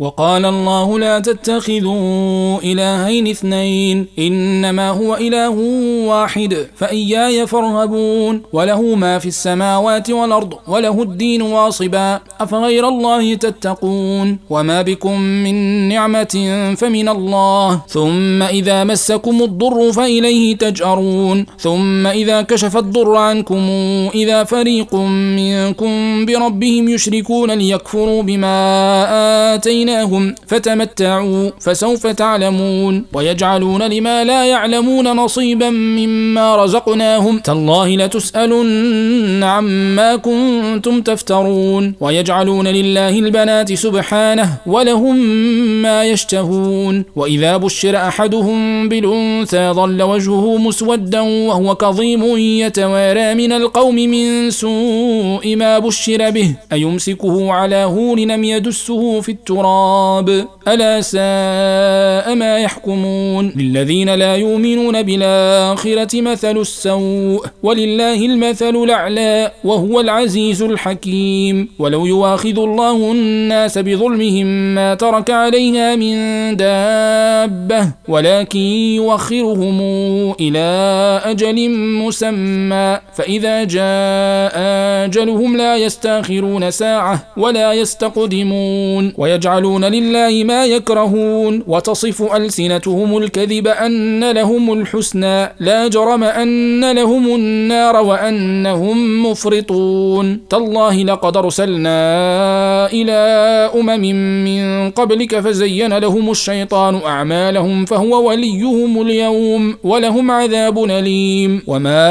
وقال الله لا تتخذوا إلهين اثنين إنما هو إله واحد فإياي فارهبون. وله ما في السماوات والأرض وله الدين واصبا. أفغير الله تتقون؟ وما بكم من نعمة فمن الله. ثم إذا مسكم الضر فإليه تجأرون. ثم إذا كشف الضر عنكم إذا فريق منكم بربهم يشركون ليكفروا بما آتينا آتيناهم فتمتعوا فسوف تعلمون ويجعلون لما لا يعلمون نصيبا مما رزقناهم تالله لتسألن عما كنتم تفترون ويجعلون لله البنات سبحانه ولهم ما يشتهون وإذا بشر أحدهم بالأنثى ظل وجهه مسودا وهو كظيم يتوارى من القوم من سوء ما بشر به أيمسكه على هون أم يدسه في التراب التراب ألا ساء ما يحكمون. للذين لا يؤمنون بالآخرة مثل السوء ولله المثل الأعلى وهو العزيز الحكيم. ولو يواخذ الله الناس بظلمهم ما ترك عليها من دابة ولكن يوخرهم إلى أجل مسمى. فإذا جاء أجلهم لا يستأخرون ساعة ولا يستقدمون. ويجعل يجعلون لله ما يكرهون وتصف ألسنتهم الكذب أن لهم الحسنى لا جرم أن لهم النار وأنهم مفرطون تالله لقد أرسلنا إلى أمم من قبلك فزين لهم الشيطان أعمالهم فهو وليهم اليوم ولهم عذاب أليم وما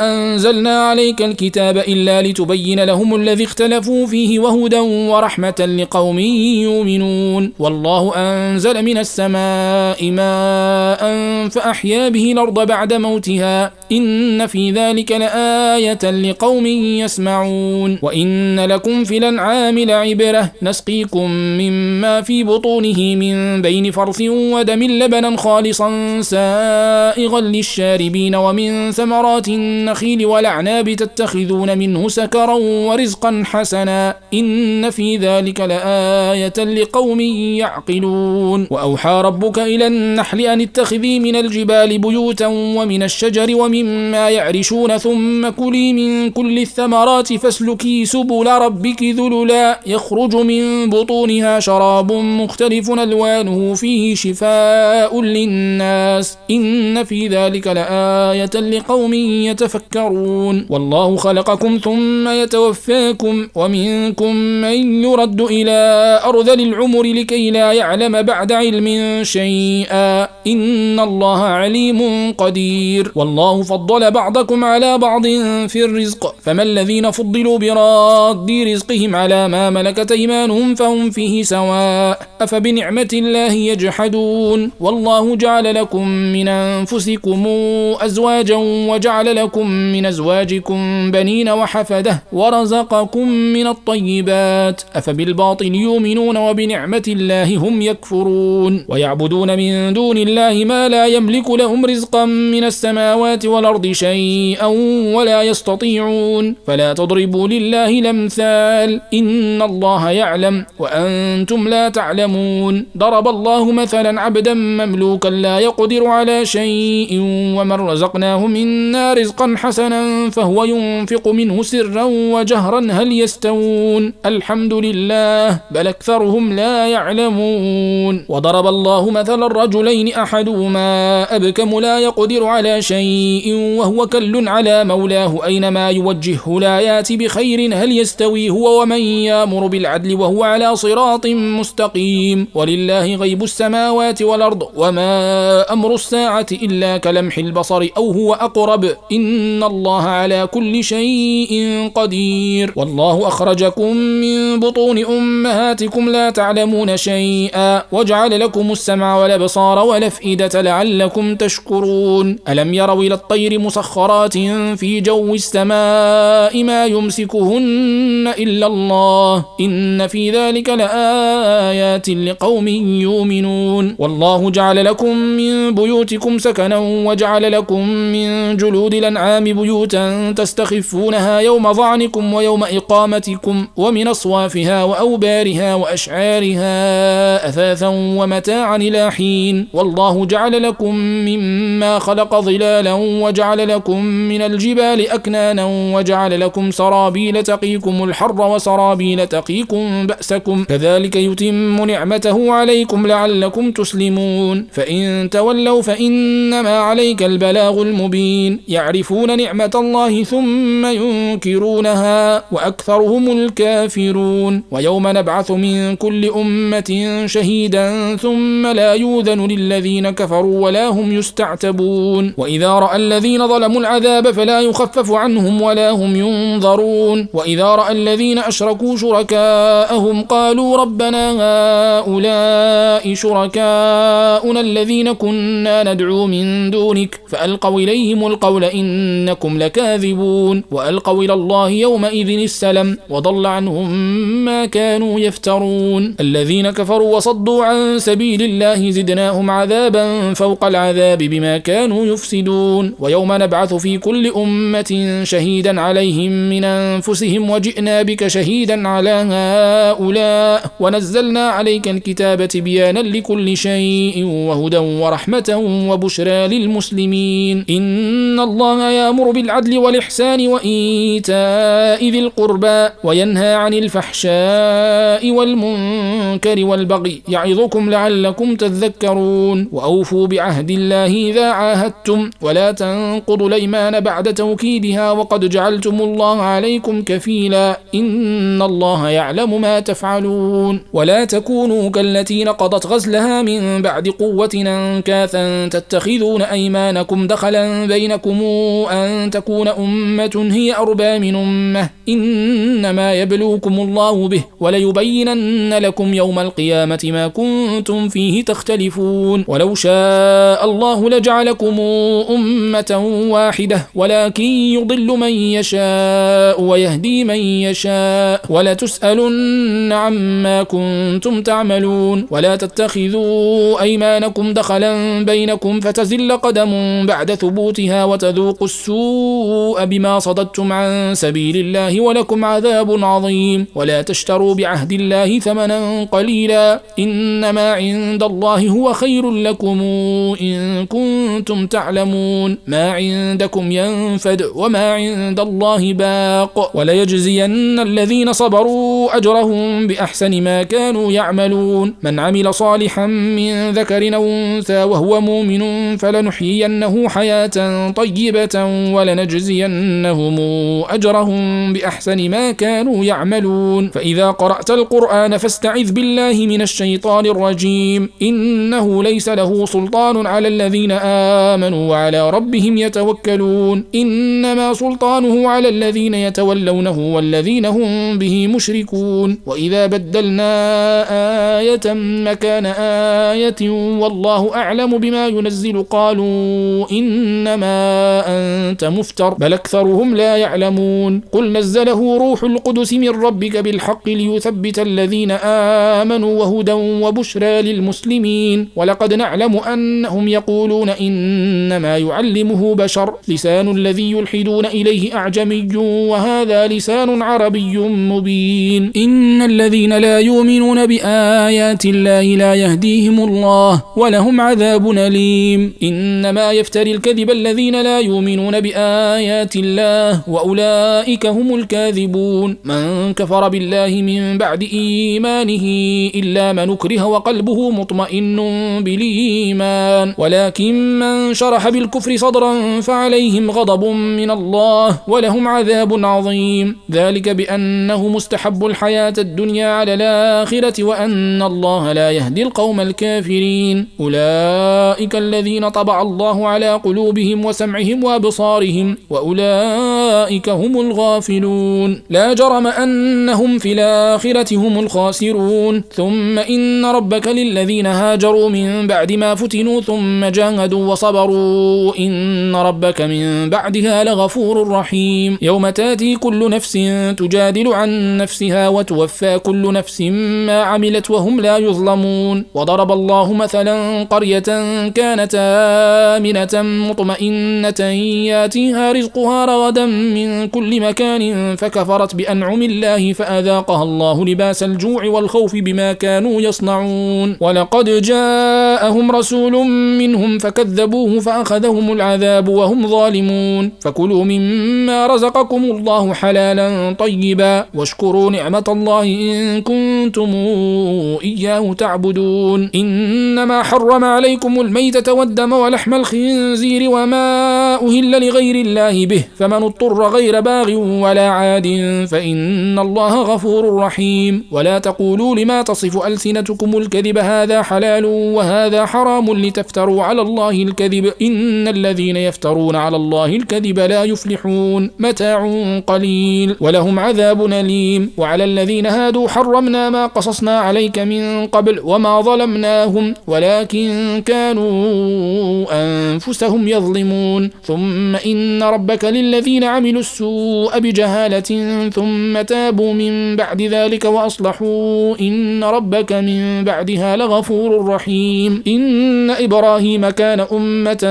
أنزلنا عليك الكتاب إلا لتبين لهم الذي اختلفوا فيه وهدى ورحمة لقوم يؤمنون يؤمنون. والله أنزل من السماء ماء فأحيا به الأرض بعد موتها. إن في ذلك لآية لقوم يسمعون. وإن لكم في الأنعام لعبرة. نسقيكم مما في بطونه من بين فرث ودم لبنا خالصا سائغا للشاربين ومن ثمرات النخيل والأعناب تتخذون منه سكرا ورزقا حسنا. إن في ذلك لآية لقوم يعقلون. وأوحى ربك إلى النحل أن اتخذي من الجبال بيوتا ومن الشجر ومما يعرشون ثم كلي من كل الثمرات فاسلكي سبل ربك ذللا. يخرج من بطونها شراب مختلف ألوانه فيه شفاء للناس. إن في ذلك لآية لقوم يتفكرون. والله خلقكم ثم يتوفاكم ومنكم من يرد إلى أرذل العمر لكي لا يعلم بعد علم شيئا. إن الله عليم قدير. والله فضل بعضكم على بعض في الرزق. فما الذين فضلوا براد رزقهم على ما ملكت أيمانهم فهم فيه سواء. أفبنعمة الله يجحدون. والله جعل لكم من أنفسكم أزواجا وجعل لكم من أزواجكم بنين وحفدة. ورزقكم من الطيبات. أفبالباطل يؤمنون وبنعمة الله هم يكفرون. ويعبدون من دون الله ما لا يملك لهم رزقا من السماوات والأرض شيئا ولا يستطيعون. فلا تضربوا لله الأمثال. إن الله يعلم وأنتم لا تعلمون. ضرب الله مثلا عبدا مملوكا لا يقدر على شيء ومن رزقناه منا رزقا حسنا فهو ينفق منه سرا وجهرا هل يستوون؟ الحمد لله. بل أكثرهم لا يعلمون. وضرب الله مثلا الرجلين أحدهما أبكم لا يقدر على شيء وهو كل على مولاه. أينما يوجهه لا يات بخير هل يستوي هو ومن يامر بالعدل وهو على صراط مستقيم؟ ولله غيب السماوات والأرض وما أمر الساعة إلا كلمح البصر أو هو أقرب. إن الله على كل شيء قدير. والله أخرجكم من بطون أمهاتكم لا تعلمون شيئا. وجعل لكم السمع والأبصار والأفئدة لعلكم تشكرون. ألم يروا إلى الطير مسخرات في جو السماء ما يمسكهن إلا الله؟ إن في ذلك لآيات لقوم يؤمنون. والله جعل لكم من بيوتكم سكنا وجعل لكم من جلود الأنعام بيوتا تستخفونها يوم ظعنكم ويوم إقامتكم ومن أصوافها وأوبارها وأشعارها بأسعارها أثاثا ومتاعا إلى حين. والله جعل لكم مما خلق ظلالا وجعل لكم من الجبال أكنانا وجعل لكم سرابيل تقيكم الحر وسرابيل تقيكم بأسكم. كذلك يتم نعمته عليكم لعلكم تسلمون. فإن تولوا فإنما عليك البلاغ المبين. يعرفون نعمة الله ثم ينكرونها وأكثرهم الكافرون. ويوم نبعث من كل أمة شهيدا ثم لا يوذن للذين كفروا ولا هم يستعتبون. وإذا رأى الذين ظلموا العذاب فلا يخفف عنهم ولا هم ينظرون. وإذا رأى الذين أشركوا شركاءهم قالوا ربنا هؤلاء شركاؤنا الذين كنا ندعو من دونك. فألقوا إليهم القول إنكم لكاذبون. وألقوا إلى الله يومئذ السلم وضل عنهم ما كانوا يفترون. الذين كفروا وصدوا عن سبيل الله زدناهم عذابا فوق العذاب بما كانوا يفسدون. ويوم نبعث في كل أمة شهيدا عليهم من أنفسهم وجئنا بك شهيدا على هؤلاء. ونزلنا عليك الكتاب تبيانا لكل شيء وهدى ورحمة وبشرى للمسلمين. إن الله يأمر بالعدل والإحسان وإيتاء ذي القربى وينهى عن الفحشاء والمنكر والبغي يعظكم لعلكم تذكرون. وأوفوا بعهد الله إذا عاهدتم. ولا تنقضوا الأيمان بعد توكيدها. وقد جعلتم الله عليكم كفيلا. إن الله يعلم ما تفعلون. ولا تكونوا كالتي نقضت غزلها من بعد قوة أنكاثا تتخذون أيمانكم دخلا بينكم أن تكون أمة هي أربى من أمة. إنما يبلوكم الله به. وليبينن لكم يوم القيامة ما كنتم فيه تختلفون. ولو شاء الله لجعلكم أمة واحدة ولكن يضل من يشاء ويهدي من يشاء. ولتسألن عما كنتم تعملون. ولا تتخذوا أيمانكم دخلا بينكم فتزل قدم بعد ثبوتها وتذوقوا السوء بما صددتم عن سبيل الله ولكم عذاب عظيم. ولا تشتروا بعهد الله ثمنا قليلا إنما عند الله هو خير لكم إن كنتم تعلمون ما عندكم ينفد وما عند الله باق وليجزين الذين صبروا أجرهم بأحسن ما كانوا يعملون من عمل صالحا من ذكر أو أنثى وهو مؤمن فلنحيينه حياة طيبة ولنجزينهم أجرهم بأحسن ما كانوا يعملون فإذا قرأت القرآن فاستعذ بالله من الشيطان الرجيم. إنه ليس له سلطان على الذين آمنوا وعلى ربهم يتوكلون. إنما سلطانه على الذين يتولونه والذين هم به مشركون. وإذا بدلنا آية مكان آية والله أعلم بما ينزل قالوا إنما أنت مفتر بل أكثرهم لا يعلمون. قل نزله روح القدس من ربك بالحق ليثبت الذين آمنوا وهدى وبشرى للمسلمين ولقد نعلم أنهم يقولون إنما يعلمه بشر لسان الذي يلحدون إليه أعجمي وهذا لسان عربي مبين إن الذين لا يؤمنون بآيات الله لا يهديهم الله ولهم عذاب أليم إنما يفتري الكذب الذين لا يؤمنون بآيات الله وأولئك هم الكاذبون من كفر بالله من بعد إيمانه إلا من أكره وقلبه مطمئن بالإيمان. ولكن من شرح بالكفر صدرا فعليهم غضب من الله ولهم عذاب عظيم. ذلك بأنه مستحب الحياة الدنيا على الآخرة وأن الله لا يهدي القوم الكافرين. أولئك الذين طبع الله على قلوبهم وسمعهم وأبصارهم وأولئك هم الغافلون. لا جرم أنهم في الآخرة هم الخاسرون. ثم إن ربك للذين هاجروا من بعد ما فتنوا ثم جاهدوا وصبروا. إن ربك من بعدها لغفور رحيم. يوم تأتي كل نفس تجادل عن نفسها وتوفى كل نفس ما عملت وهم لا يظلمون. وضرب الله مثلا قرية كانت آمنة مطمئنة ياتيها رزقها رغدا من كل مكان فكفرت بأنعم الله فأذاقها الله لباس الجوع والخوف بما كانوا يصنعون. ولقد جاءهم رسول منهم فكذبوه فأخذهم العذاب وهم ظالمون. فكلوا مما رزقكم الله حلالا طيبا. واشكروا نعمة الله إن كنتم إياه تعبدون. إنما حرم عليكم الميتة والدم ولحم الخنزير وما أهل لغير الله به فمن اضطر غير باغ ولا عاد فإن الله غفور رحيم. ولا تقولوا لما تصف ألسنتكم الكذب هذا حلال وهذا حرام لتفتروا على الله الكذب. إن الذين يفترون على الله الكذب لا يفلحون. متاع قليل ولهم عذاب أليم. وعلى الذين هادوا حرمنا ما قصصنا عليك من قبل وما ظلمناهم ولكن كانوا أنفسهم يظلمون. ثم إن ربك للذين عملوا السوء بجهالة ثم تابوا من بعد ذلك وأصلحوا إن ربك من بعدها لغفور رحيم. إن إبراهيم كان أمة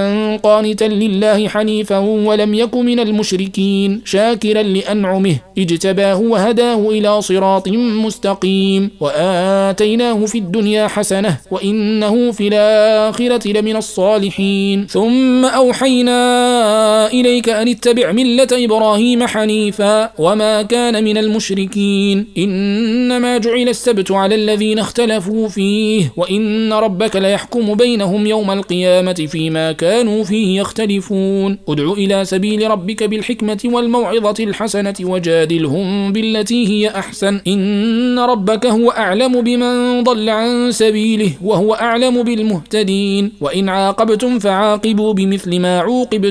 قانتا لله حنيفا ولم يك من المشركين شاكرا لأنعمه اجتباه وهداه إلى صراط مستقيم. وآتيناه في الدنيا حسنة وإنه في الآخرة لمن الصالحين. ثم أوحينا إليك أن اتبع ملة إبراهيم حنيفا وما كان من المشركين. إنما جعل السبت على الذين اختلفوا فيه وإن ربك ليحكم بينهم يوم القيامة فيما كانوا فيه يختلفون. ادع إلى سبيل ربك بالحكمة والموعظة الحسنة وجادلهم بالتي هي أحسن. إن ربك هو أعلم بمن ضل عن سبيله وهو أعلم بالمهتدين. وإن عاقبتم فعاقبوا بمثل ما عوقبتم